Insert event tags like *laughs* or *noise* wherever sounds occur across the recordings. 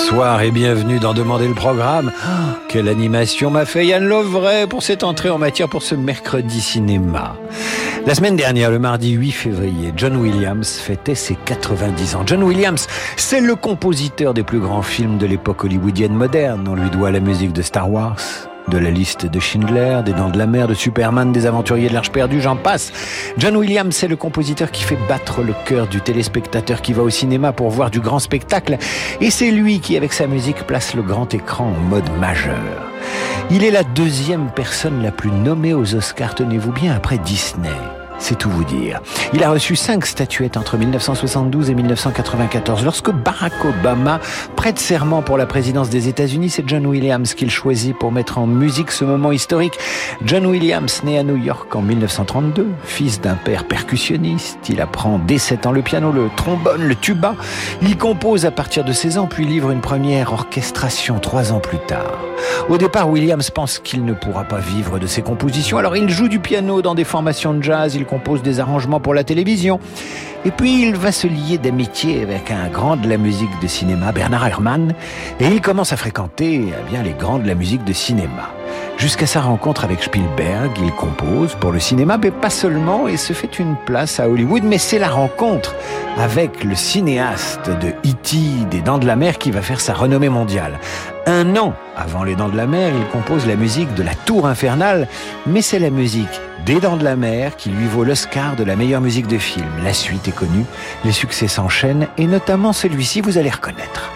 Bonsoir et bienvenue dans Demander le programme. Oh, quelle animation m'a fait Yann Lovray pour cette entrée en matière pour ce mercredi cinéma. La semaine dernière, le mardi 8 février, John Williams fêtait ses 90 ans. John Williams, c'est le compositeur des plus grands films de l'époque hollywoodienne moderne. On lui doit la musique de Star Wars, de la liste de Schindler, des Dents de la Mer, de Superman, des Aventuriers de l'Arche perdue, j'en passe. John Williams, c'est le compositeur qui fait battre le cœur du téléspectateur qui va au cinéma pour voir du grand spectacle. Et c'est lui qui, avec sa musique, place le grand écran en mode majeur. Il est la deuxième personne la plus nommée aux Oscars, tenez-vous bien, après Disney. C'est tout vous dire. Il a reçu cinq statuettes entre 1972 et 1994. Lorsque Barack Obama prête serment pour la présidence des États-Unis, c'est John Williams qu'il choisit pour mettre en musique ce moment historique. John Williams, né à New York en 1932, fils d'un père percussionniste, il apprend dès 7 ans le piano, le trombone, le tuba. Il compose à partir de 16 ans, puis livre une première orchestration trois ans plus tard. Au départ, Williams pense qu'il ne pourra pas vivre de ses compositions, alors il joue du piano dans des formations de jazz, compose des arrangements pour la télévision. Et puis il va se lier d'amitié avec un grand de la musique de cinéma, Bernard Herrmann, et il commence à fréquenter eh bien les grands de la musique de cinéma. Jusqu'à sa rencontre avec Spielberg, il compose pour le cinéma, mais pas seulement, et se fait une place à Hollywood, mais c'est la rencontre avec le cinéaste de E.T. des Dents de la Mer qui va faire sa renommée mondiale. Un an avant les Dents de la Mer, il compose la musique de la Tour Infernale, mais c'est la musique des Dents de la Mer qui lui vaut l'Oscar de la meilleure musique de film. La suite est connue, les succès s'enchaînent, et notamment celui-ci, vous allez reconnaître.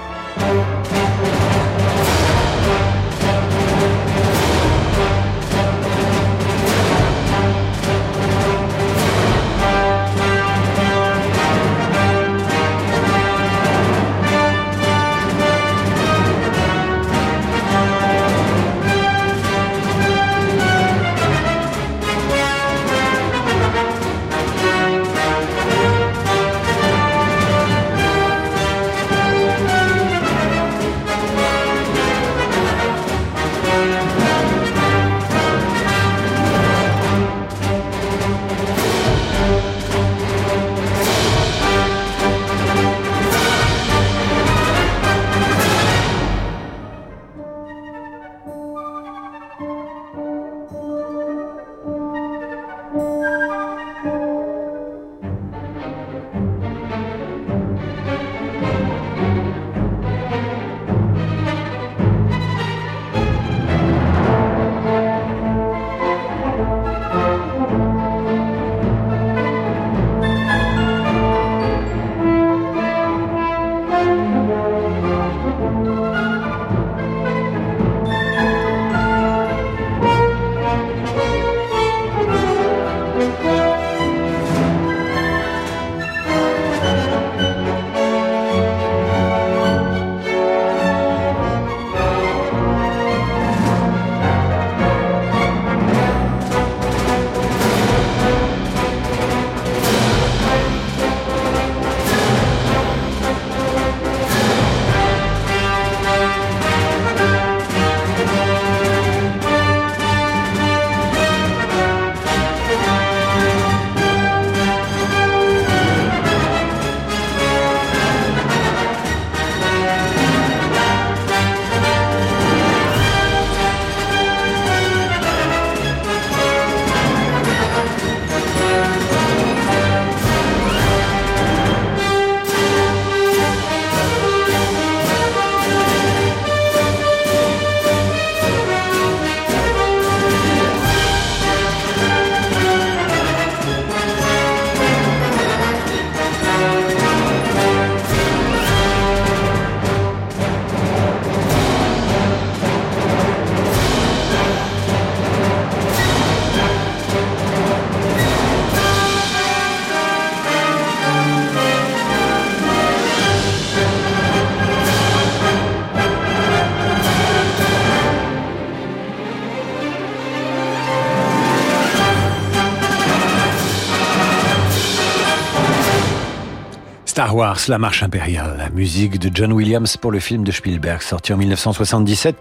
Star Wars, la marche impériale, la musique de John Williams pour le film de Spielberg sorti en 1977.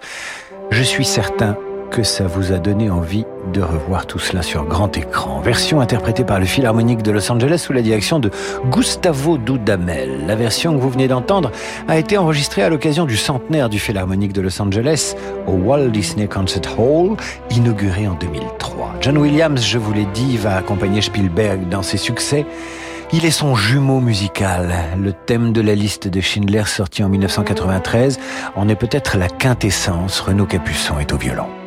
Je suis certain que ça vous a donné envie de revoir tout cela sur grand écran. Version interprétée par le Philharmonique de Los Angeles sous la direction de Gustavo Dudamel. La version que vous venez d'entendre a été enregistrée à l'occasion du centenaire du Philharmonique de Los Angeles au Walt Disney Concert Hall, inauguré en 2003. John Williams, je vous l'ai dit, va accompagner Spielberg dans ses succès. Il est son jumeau musical. Le thème de la liste de Schindler sorti en 1993 en est peut-être la quintessence. Renaud Capuçon est au violon.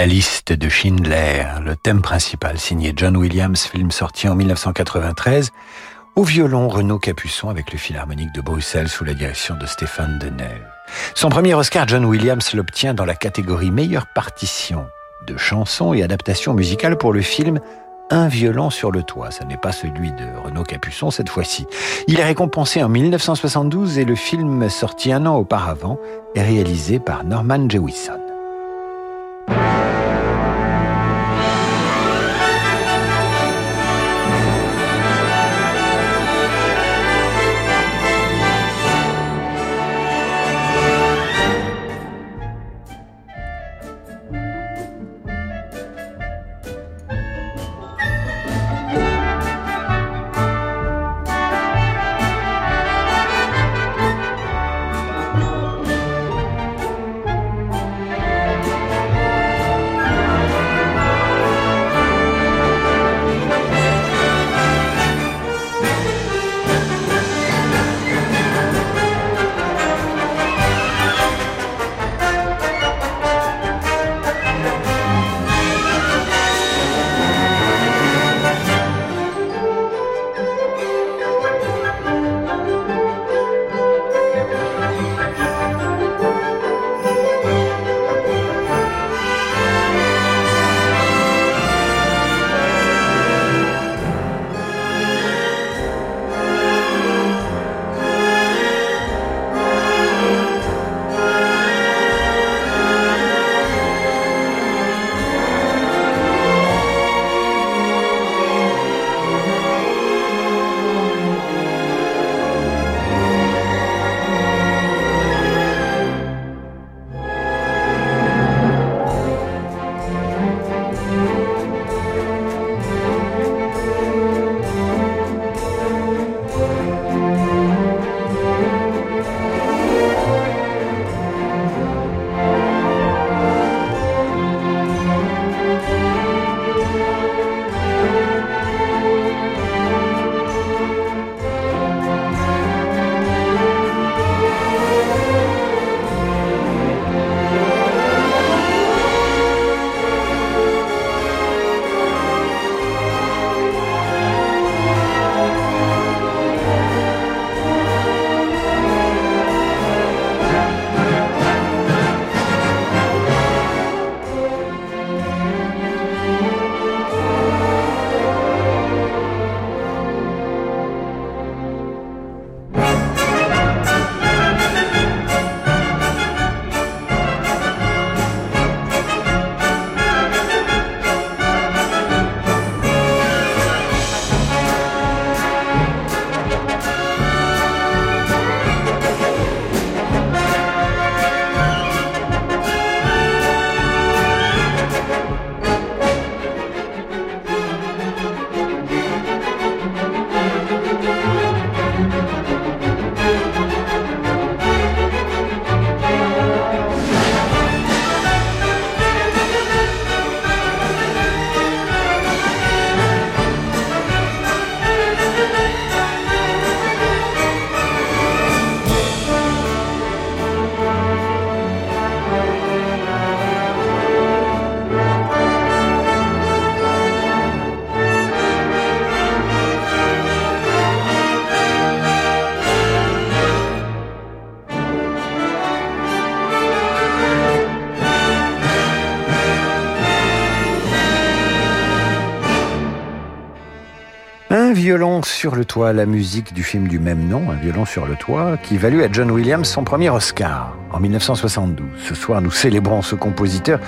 La liste de Schindler, le thème principal signé John Williams, film sorti en 1993, au violon Renaud Capuçon avec le Philharmonique de Bruxelles sous la direction de Stéphane Deneuve. Son premier Oscar, John Williams l'obtient dans la catégorie meilleure partition de chansons et adaptation musicale pour le film Un violon sur le toit. Ce n'est pas celui de Renaud Capuçon cette fois-ci. Il est récompensé en 1972 et le film sorti un an auparavant est réalisé par Norman Jewison. Sur le toit, la musique du film du même nom, Un violon sur le toit, qui valut à John Williams son premier Oscar en 1972. Ce soir, nous célébrons ce compositeur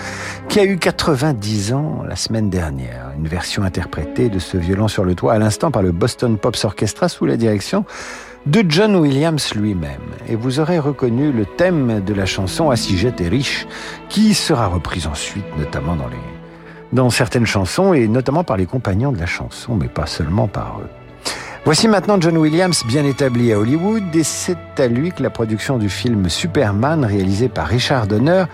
qui a eu 90 ans la semaine dernière. Une version interprétée de ce violon sur le toit à l'instant par le Boston Pops Orchestra sous la direction de John Williams lui-même. Et vous aurez reconnu le thème de la chanson Assigette et riche, qui sera reprise ensuite, notamment dans les dans certaines chansons et notamment par les compagnons de la chanson, mais pas seulement par eux. Voici maintenant John Williams bien établi à Hollywood et c'est à lui que la production du film Superman réalisé par Richard Donner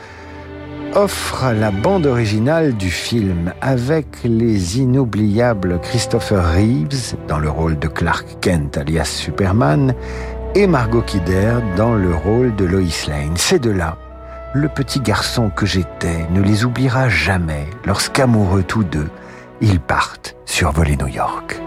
offre la bande originale du film avec les inoubliables Christopher Reeves dans le rôle de Clark Kent alias Superman et Margot Kidder dans le rôle de Lois Lane. Ces deux-là le petit garçon que j'étais ne les oubliera jamais lorsqu'amoureux tous deux, ils partent survoler New York.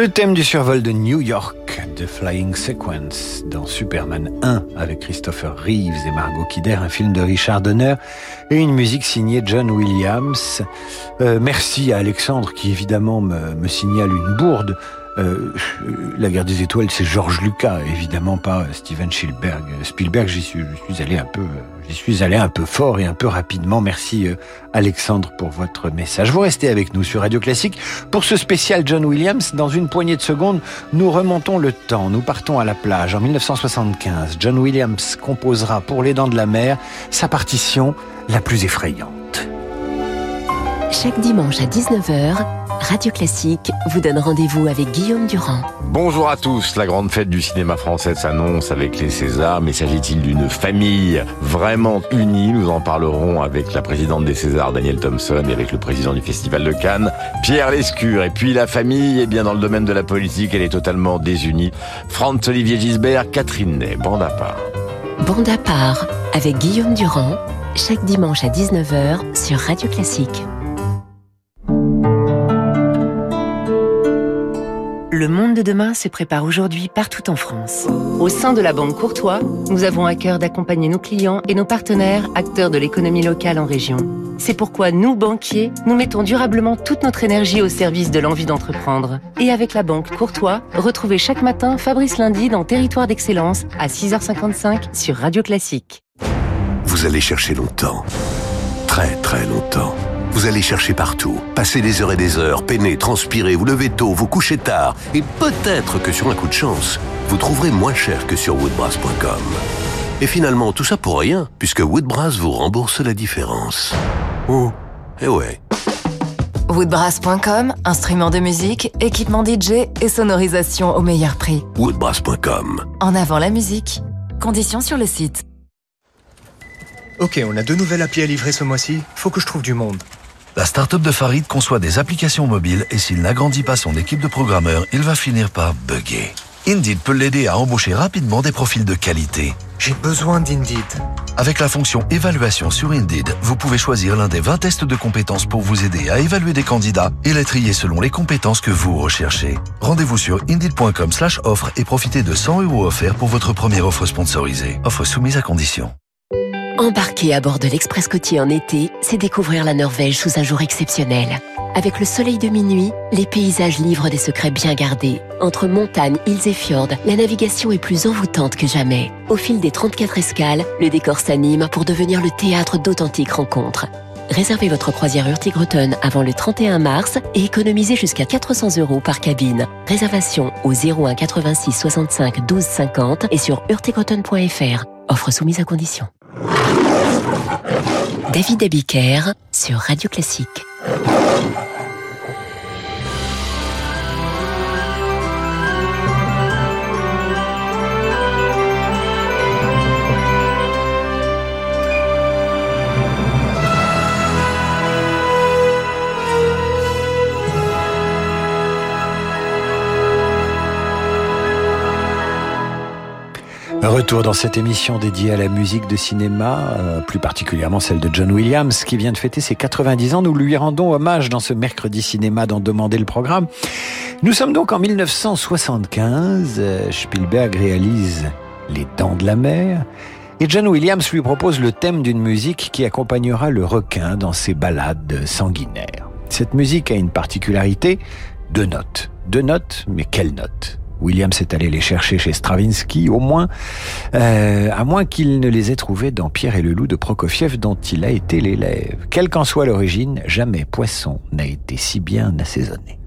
Le thème du survol de New York, The Flying Sequence, dans Superman 1 avec Christopher Reeves et Margot Kidder, un film de Richard Donner et une musique signée John Williams. Euh, merci à Alexandre qui évidemment me, me signale une bourde. Euh, la guerre des étoiles, c'est George Lucas, évidemment pas Steven Spielberg. Spielberg, j'y suis, allé un peu, j'y suis allé un peu fort et un peu rapidement. Merci euh, Alexandre pour votre message. Vous restez avec nous sur Radio Classique pour ce spécial John Williams. Dans une poignée de secondes, nous remontons le temps. Nous partons à la plage en 1975. John Williams composera pour Les Dents de la Mer sa partition la plus effrayante. Chaque dimanche à 19h, Radio Classique vous donne rendez-vous avec Guillaume Durand. Bonjour à tous, la grande fête du cinéma français s'annonce avec les Césars, mais s'agit-il d'une famille vraiment unie? Nous en parlerons avec la présidente des Césars, Daniel Thompson, et avec le président du Festival de Cannes, Pierre Lescure. Et puis la famille, eh bien dans le domaine de la politique, elle est totalement désunie. Franz-Olivier Gisbert, Catherine Ney, bande à part. Bande à part, avec Guillaume Durand, chaque dimanche à 19h sur Radio Classique. Le monde de demain se prépare aujourd'hui partout en France. Au sein de la Banque Courtois, nous avons à cœur d'accompagner nos clients et nos partenaires, acteurs de l'économie locale en région. C'est pourquoi nous, banquiers, nous mettons durablement toute notre énergie au service de l'envie d'entreprendre. Et avec la Banque Courtois, retrouvez chaque matin Fabrice Lundi dans Territoire d'Excellence à 6h55 sur Radio Classique. Vous allez chercher longtemps. Très très longtemps. Vous allez chercher partout, passer des heures et des heures, peiner, transpirer, vous lever tôt, vous coucher tard, et peut-être que sur un coup de chance, vous trouverez moins cher que sur woodbrass.com. Et finalement, tout ça pour rien, puisque Woodbrass vous rembourse la différence. Oh, eh ouais. Woodbrass.com, instrument de musique, équipement DJ et sonorisation au meilleur prix. Woodbrass.com. En avant la musique. Conditions sur le site. Ok, on a deux nouvelles applis à livrer ce mois-ci. Faut que je trouve du monde. La start-up de Farid conçoit des applications mobiles et s'il n'agrandit pas son équipe de programmeurs, il va finir par bugger. Indeed peut l'aider à embaucher rapidement des profils de qualité. J'ai besoin d'Indeed. Avec la fonction évaluation sur Indeed, vous pouvez choisir l'un des 20 tests de compétences pour vous aider à évaluer des candidats et les trier selon les compétences que vous recherchez. Rendez-vous sur indeed.com slash offre et profitez de 100 euros offerts pour votre première offre sponsorisée. Offre soumise à condition. Embarquer à bord de l'Express côtier en été, c'est découvrir la Norvège sous un jour exceptionnel. Avec le soleil de minuit, les paysages livrent des secrets bien gardés. Entre montagnes, îles et fjords, la navigation est plus envoûtante que jamais. Au fil des 34 escales, le décor s'anime pour devenir le théâtre d'authentiques rencontres. Réservez votre croisière Hurtigruten avant le 31 mars et économisez jusqu'à 400 euros par cabine. Réservation au 01 86 65 12 50 et sur hurtigruten.fr. Offre soumise à condition. David Abiker sur Radio Classique. Retour dans cette émission dédiée à la musique de cinéma, euh, plus particulièrement celle de John Williams, qui vient de fêter ses 90 ans. Nous lui rendons hommage dans ce mercredi cinéma d'en demander le programme. Nous sommes donc en 1975. Euh, Spielberg réalise Les Dents de la Mer. Et John Williams lui propose le thème d'une musique qui accompagnera le requin dans ses balades sanguinaires. Cette musique a une particularité, deux notes. Deux notes, mais quelles notes Williams est allé les chercher chez Stravinsky, au moins, euh, à moins qu'il ne les ait trouvés dans Pierre et le loup de Prokofiev dont il a été l'élève. Quelle qu'en soit l'origine, jamais poisson n'a été si bien assaisonné.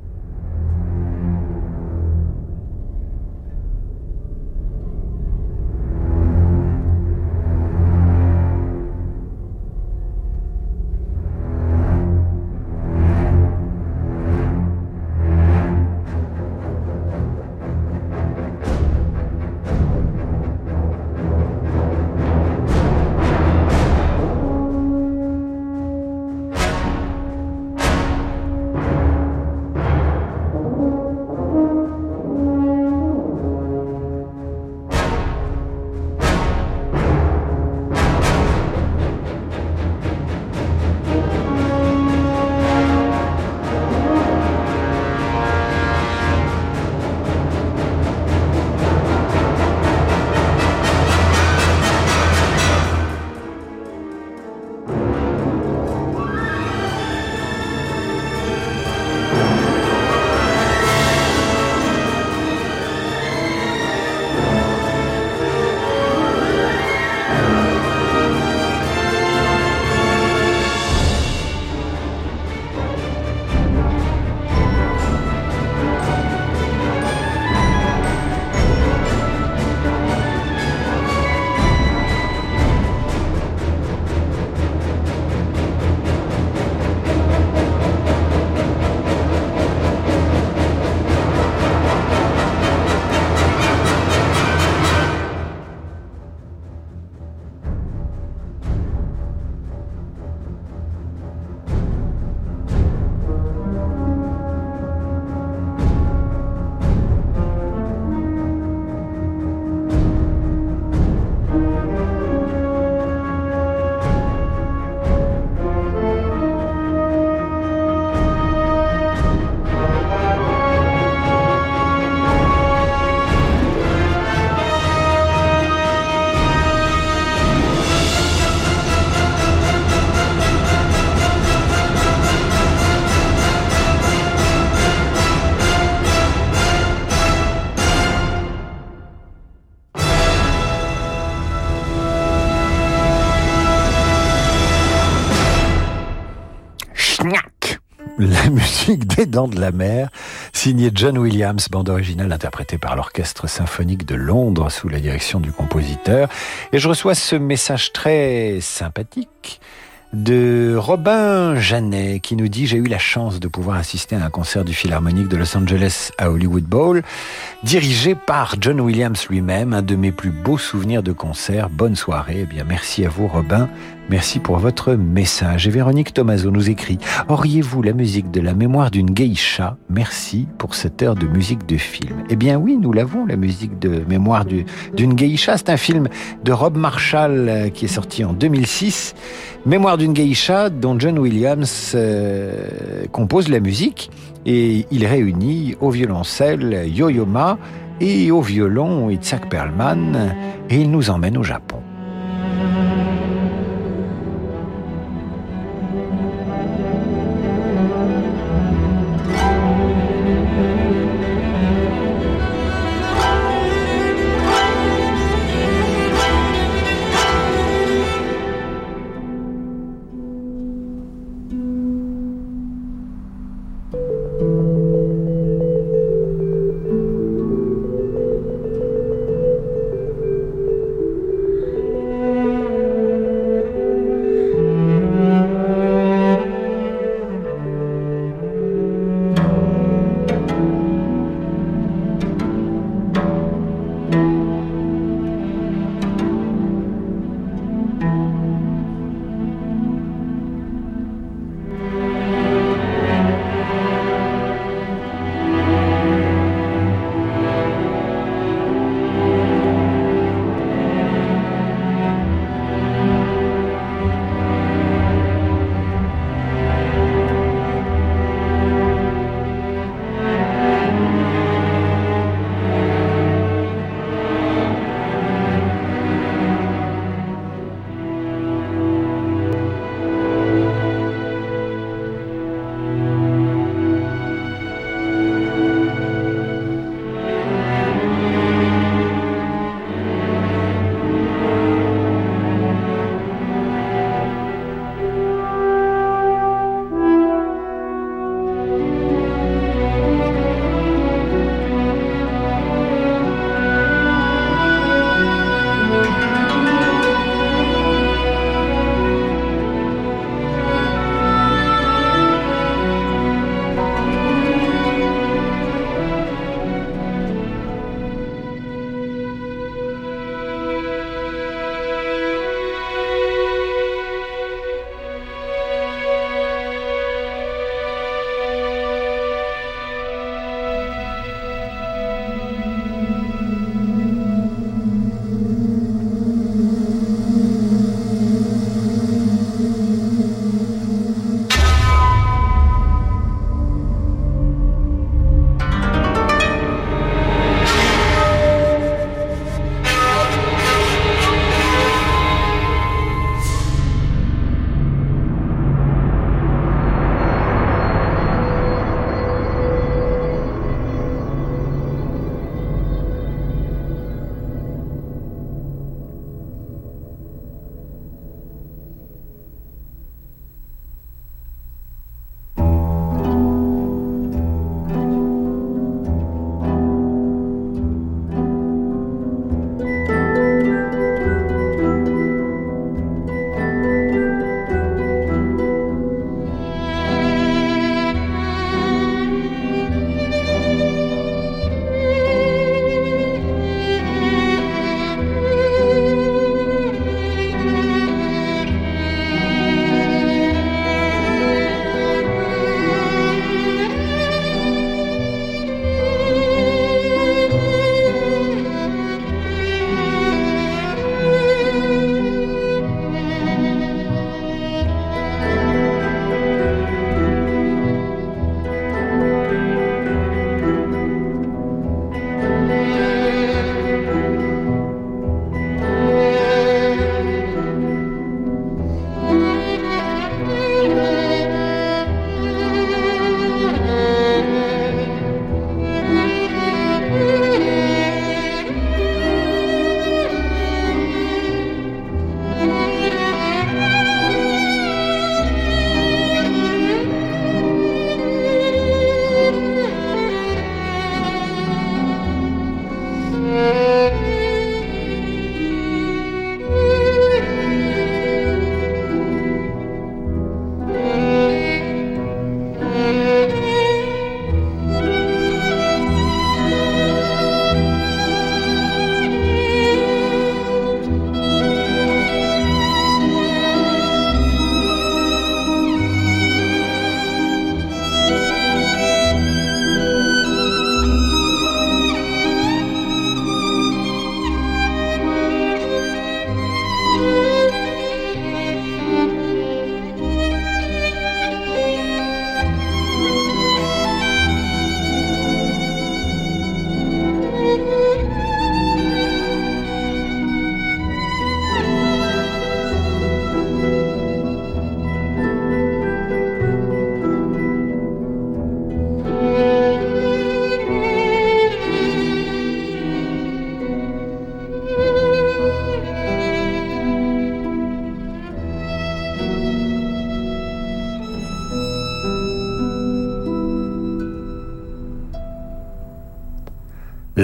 Dents de la Mer, signée John Williams, bande originale interprétée par l'Orchestre symphonique de Londres sous la direction du compositeur. Et je reçois ce message très sympathique de Robin Janet qui nous dit j'ai eu la chance de pouvoir assister à un concert du Philharmonique de Los Angeles à Hollywood Bowl dirigé par John Williams lui-même un de mes plus beaux souvenirs de concert bonne soirée eh bien merci à vous Robin Merci pour votre message. Et Véronique Tomaso nous écrit Auriez-vous la musique de la mémoire d'une geisha? Merci pour cette heure de musique de film. Eh bien oui, nous l'avons, la musique de mémoire d'une geisha. C'est un film de Rob Marshall euh, qui est sorti en 2006. Mémoire d'une geisha dont John Williams euh, compose la musique et il réunit au violoncelle Yo-Yo Ma et au violon Itzhak Perlman et il nous emmène au Japon.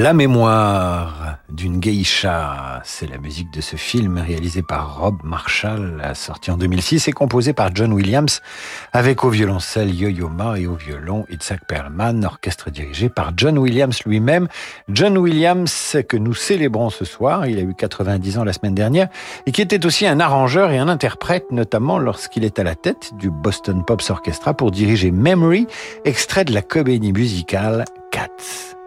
La mémoire d'une geisha, c'est la musique de ce film réalisé par Rob Marshall, sorti en 2006 et composé par John Williams avec au violoncelle Yo-Yo Ma et au violon Itzhak Perlman, orchestre dirigé par John Williams lui-même. John Williams que nous célébrons ce soir, il a eu 90 ans la semaine dernière et qui était aussi un arrangeur et un interprète, notamment lorsqu'il est à la tête du Boston Pops Orchestra pour diriger Memory, extrait de la comédie musicale Cats.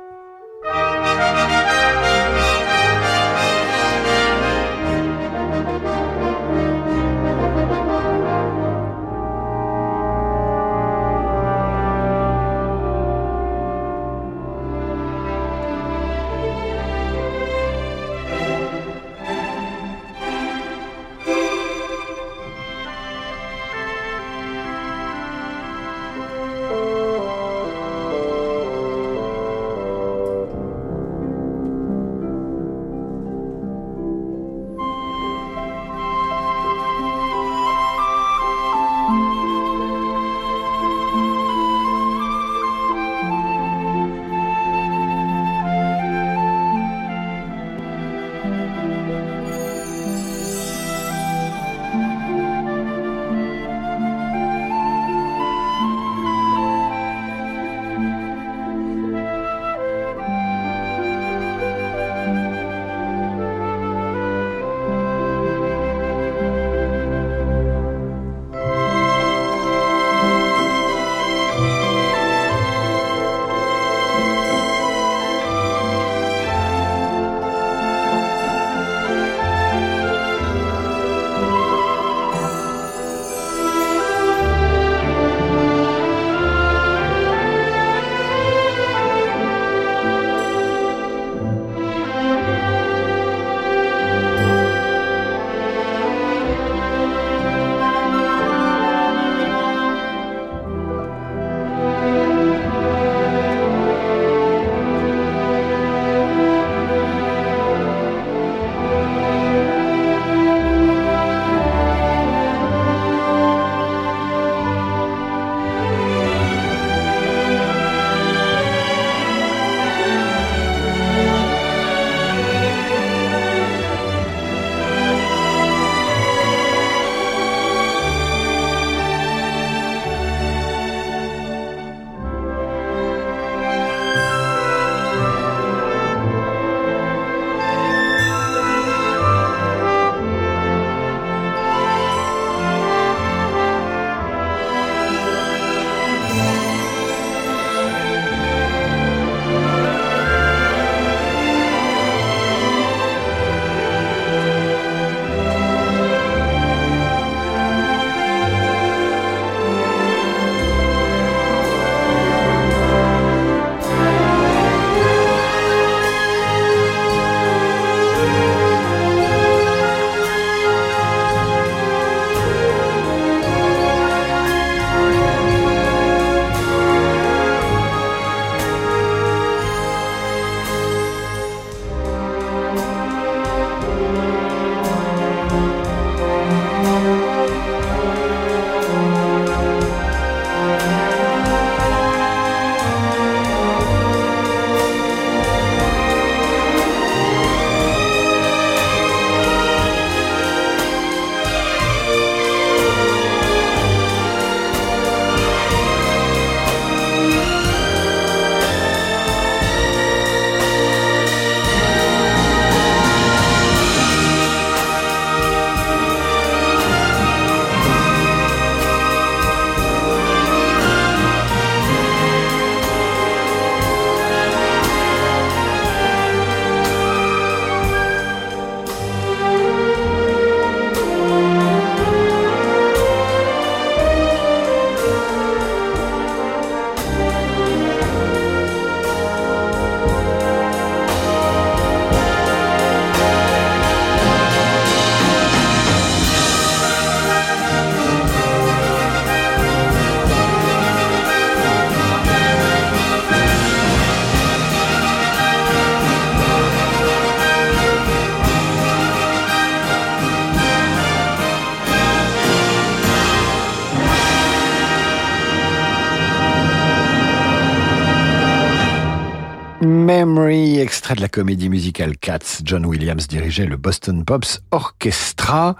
De la comédie musicale Cats. John Williams dirigeait le Boston Pops Orchestra.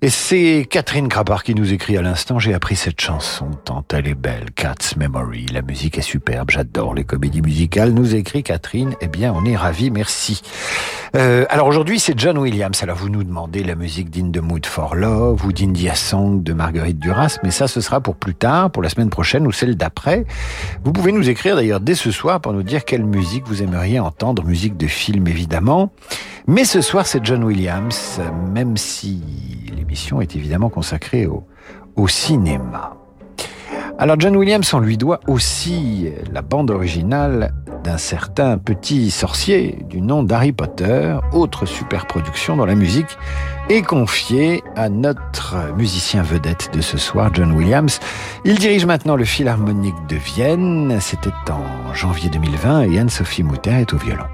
Et c'est Catherine Crapard qui nous écrit à l'instant, j'ai appris cette chanson, tant elle est belle, Cat's Memory, la musique est superbe, j'adore les comédies musicales, nous écrit Catherine, eh bien on est ravis, merci. Euh, alors aujourd'hui c'est John Williams, alors vous nous demandez la musique d'In the Mood for Love ou d'India Song de Marguerite Duras, mais ça ce sera pour plus tard, pour la semaine prochaine ou celle d'après. Vous pouvez nous écrire d'ailleurs dès ce soir pour nous dire quelle musique vous aimeriez entendre, musique de film évidemment. Mais ce soir, c'est John Williams, même si l'émission est évidemment consacrée au, cinéma. Alors John Williams, on lui doit aussi la bande originale d'un certain petit sorcier du nom d'Harry Potter, autre super production dont la musique est confiée à notre musicien vedette de ce soir, John Williams. Il dirige maintenant le Philharmonique de Vienne, c'était en janvier 2020 et Anne-Sophie Mouter est au violon.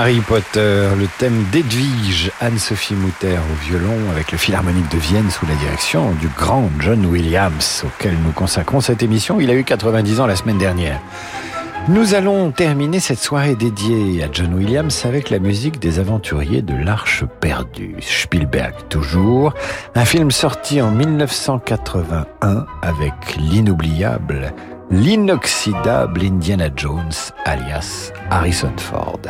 Harry Potter, le thème d'Edwige, Anne-Sophie Mutter au violon avec le Philharmonique de Vienne sous la direction du grand John Williams auquel nous consacrons cette émission. Il a eu 90 ans la semaine dernière. Nous allons terminer cette soirée dédiée à John Williams avec la musique des aventuriers de l'Arche perdue. Spielberg toujours, un film sorti en 1981 avec l'inoubliable, l'inoxydable Indiana Jones alias Harrison Ford.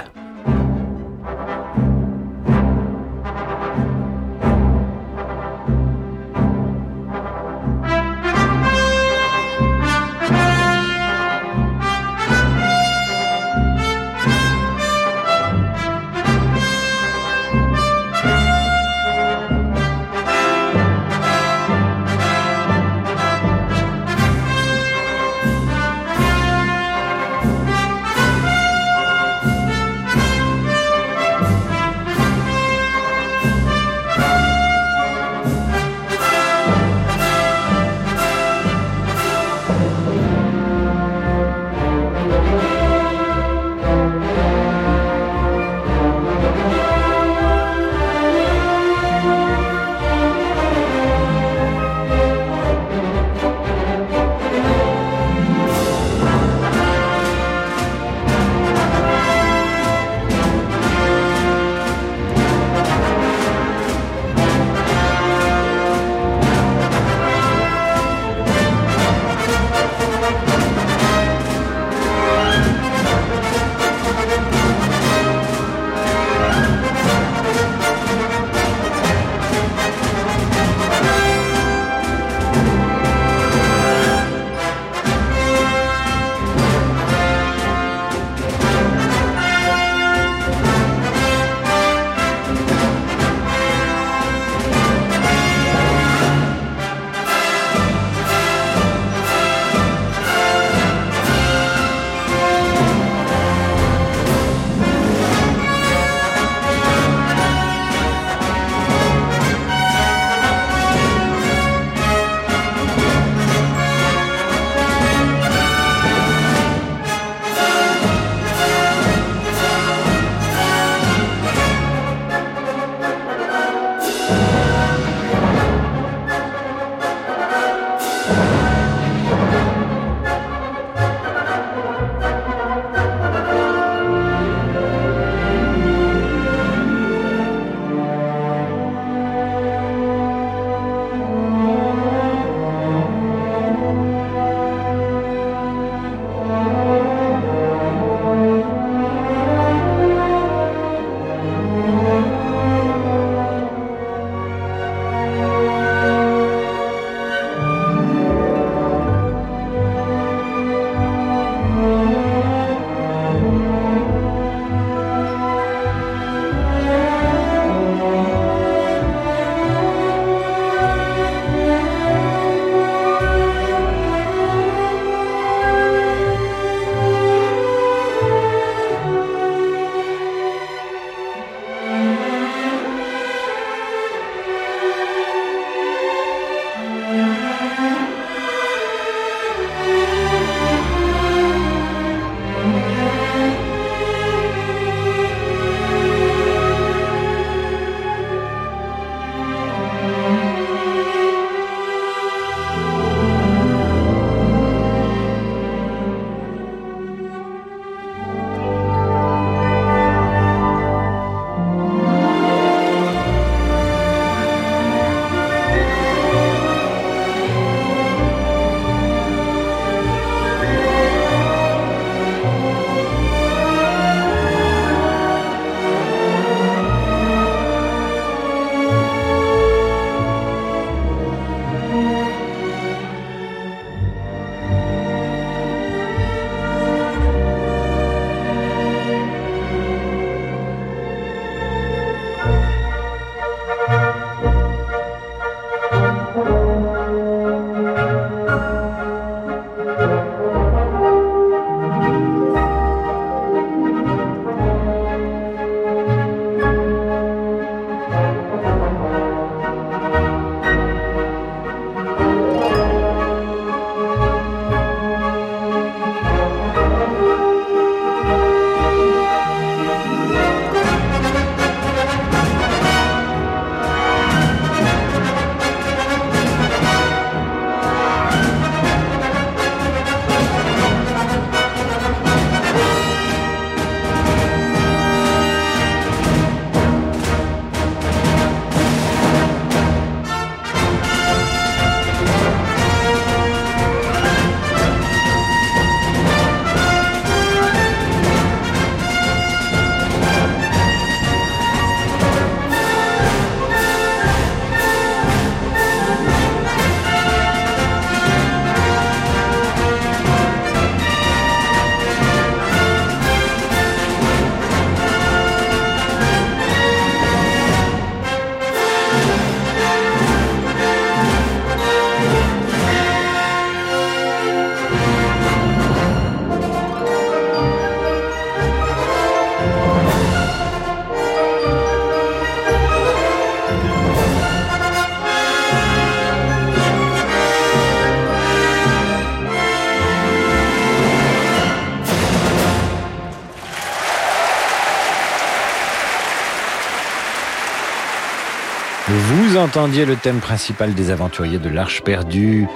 Entendiez le thème principal des aventuriers de l'Arche perdue.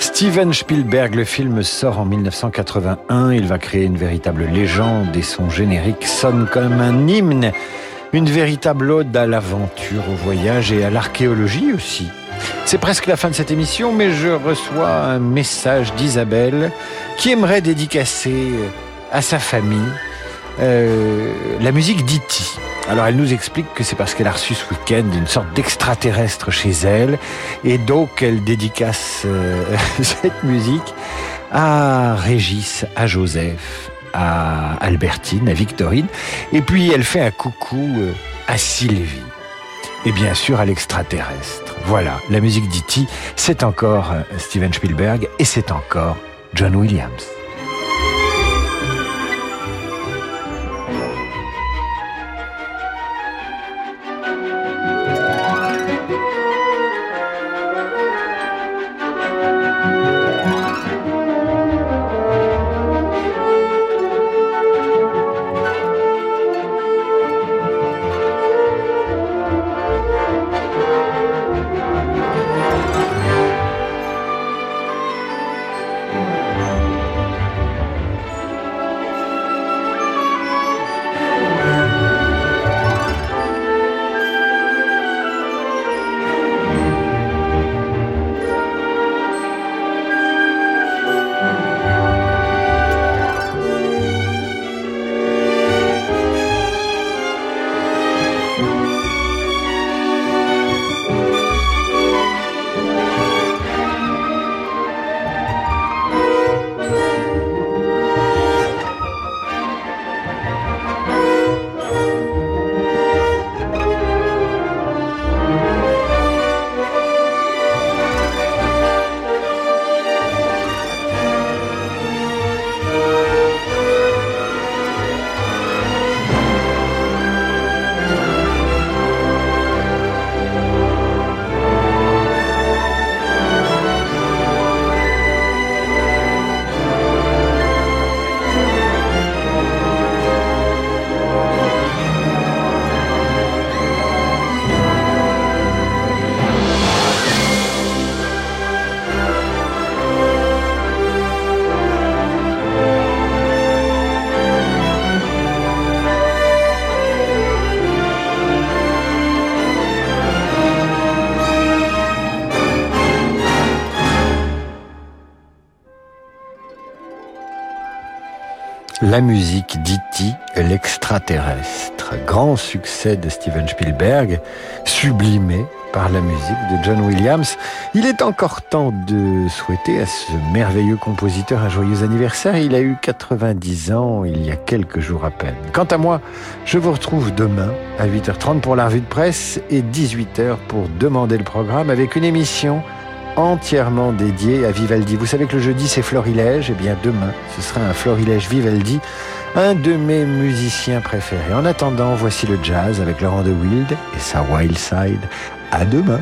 Steven Spielberg, le film sort en 1981. Il va créer une véritable légende et son générique sonne comme un hymne. Une véritable ode à l'aventure, au voyage et à l'archéologie aussi. C'est presque la fin de cette émission, mais je reçois un message d'Isabelle qui aimerait dédicacer à sa famille euh, la musique d'E.T. Alors elle nous explique que c'est parce qu'elle a reçu ce week-end une sorte d'extraterrestre chez elle et donc elle dédicace euh, *laughs* cette musique à Régis, à Joseph, à Albertine, à Victorine et puis elle fait un coucou euh, à Sylvie et bien sûr à l'extraterrestre. Voilà, la musique d'E.T. c'est encore Steven Spielberg et c'est encore John Williams. La musique d'E.T., l'extraterrestre. Grand succès de Steven Spielberg, sublimé par la musique de John Williams. Il est encore temps de souhaiter à ce merveilleux compositeur un joyeux anniversaire. Il a eu 90 ans il y a quelques jours à peine. Quant à moi, je vous retrouve demain à 8h30 pour la revue de presse et 18h pour demander le programme avec une émission entièrement dédié à Vivaldi. Vous savez que le jeudi c'est Florilège, et eh bien demain ce sera un Florilège Vivaldi, un de mes musiciens préférés. En attendant, voici le jazz avec Laurent de Wild et sa Wild Side. À demain.